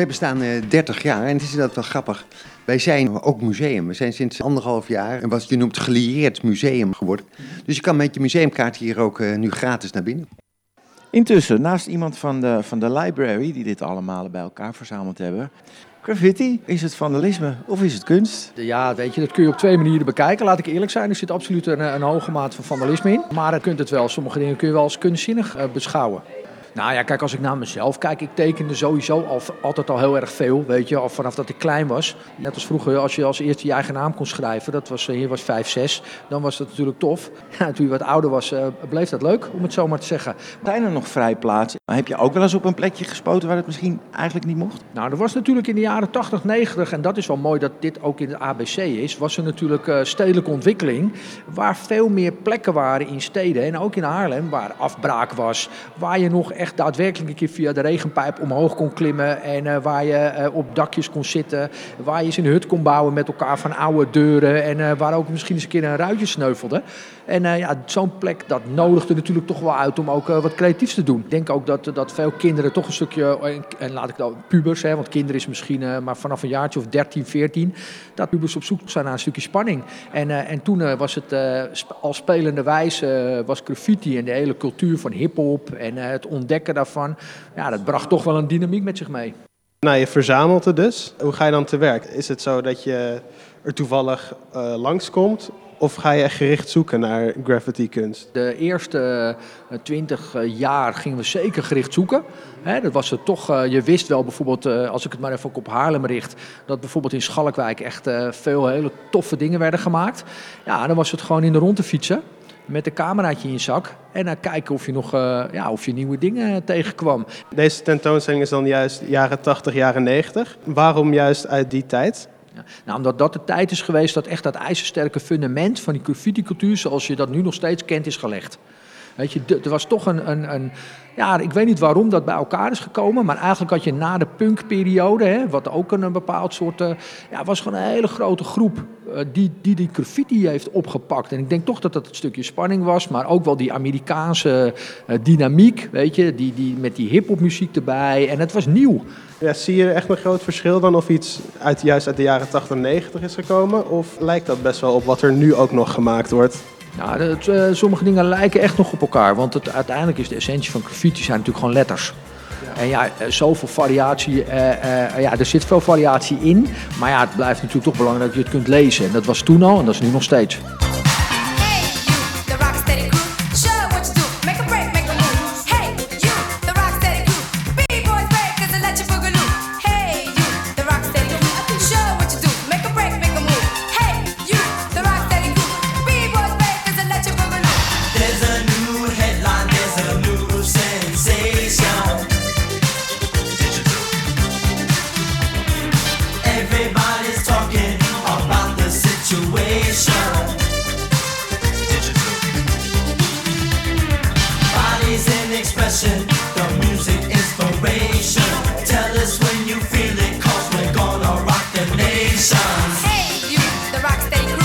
Wij bestaan eh 30 jaar en het is dat wel grappig. Wij zijn ook museum. We zijn sinds anderhalf jaar en wat je noemt gelieerd museum geworden. Dus je kan met je museumkaart hier ook eh, nu gratis naar binnen. Intussen, naast iemand van de, van de library, die dit allemaal bij elkaar verzameld hebben. Graffiti, is het vandalisme of is het kunst? Ja, weet je, dat kun je op twee manieren bekijken. Laat ik eerlijk zijn, er zit absoluut een, een hoge maat van vandalisme in. Maar je kunt het wel, sommige dingen kun je wel als kunstzinnig uh, beschouwen. Nou ja, kijk, als ik naar mezelf kijk, ik tekende sowieso al, altijd al heel erg veel, weet je, al vanaf dat ik klein was. Net als vroeger, als je als eerste je eigen naam kon schrijven, dat was, hier was 5, 6, dan was dat natuurlijk tof. Ja, toen je wat ouder was, uh, bleef dat leuk, om het zo maar te zeggen. Zijn er nog vrijplaatsen? Heb je ook wel eens op een plekje gespoten waar het misschien eigenlijk niet mocht? Nou, er was natuurlijk in de jaren 80, 90, en dat is wel mooi dat dit ook in het ABC is, was er natuurlijk uh, stedelijke ontwikkeling, waar veel meer plekken waren in steden en ook in Haarlem, waar afbraak was, waar je nog echt daadwerkelijk een keer via de regenpijp omhoog kon klimmen. En uh, waar je uh, op dakjes kon zitten. Waar je eens een hut kon bouwen met elkaar van oude deuren. En waar ook misschien eens een keer een ruitje sneuvelde. En ja, zo'n plek dat nodigde natuurlijk toch wel uit om ook wat creatiefs te doen. Ik denk ook dat, dat veel kinderen toch een stukje, en, laat ik dan pubers, hè, want kinderen is misschien maar vanaf een jaartje of 13, 14, dat pubers op zoek zijn naar een stukje spanning. En, en toen was het als spelende wijze, was graffiti en de hele cultuur van hip-hop en het ontdekken daarvan, ja, dat bracht toch wel een dynamiek met zich mee. Nou, je verzamelt het dus. Hoe ga je dan te werk? Is het zo dat je er toevallig uh, langskomt? Of ga je echt gericht zoeken naar graffiti-kunst? De eerste twintig uh, jaar gingen we zeker gericht zoeken. He, dat was het toch, uh, je wist wel bijvoorbeeld, uh, als ik het maar even op Haarlem richt, dat bijvoorbeeld in Schalkwijk echt veel hele toffe dingen werden gemaakt. Ja, dan was het gewoon in de rond te fietsen met een cameraatje in je zak en dan kijken of je nog ja, of je nieuwe dingen tegenkwam. Deze tentoonstelling is dan juist jaren 80, jaren 90. Waarom juist uit die tijd? Nou, omdat dat de tijd is geweest dat echt dat ijzersterke fundament van die graffiti-cultuur, zoals je dat nu nog steeds kent, is gelegd. Weet je, er was toch een, een, een, ja, ik weet niet waarom dat bij elkaar is gekomen, maar eigenlijk had je na de punkperiode, hè, wat ook een, bepaald soort, uh, ja, was gewoon een hele grote groep die, die die graffiti heeft opgepakt. En ik denk toch dat dat het stukje spanning was, maar ook wel die Amerikaanse uh, dynamiek, weet je, die, die, met die hip-hop muziek erbij. En het was nieuw. Ja, zie je echt een groot verschil dan of iets uit, juist uit de jaren 80 en 90 is gekomen? Of lijkt dat best wel op wat er nu ook nog gemaakt wordt? Nou, uh, sommige dingen lijken echt nog op elkaar. Want het, uiteindelijk is de essentie van graffiti zijn natuurlijk gewoon letters. En ja, zoveel variatie, uh, uh, ja, er zit veel variatie in. Maar ja, het blijft natuurlijk toch belangrijk dat je het kunt lezen. En dat was toen al en dat is nu nog steeds. the music inspiration. Tell us when you feel it, cause we're gonna rock the nation. Hey, you, the rock.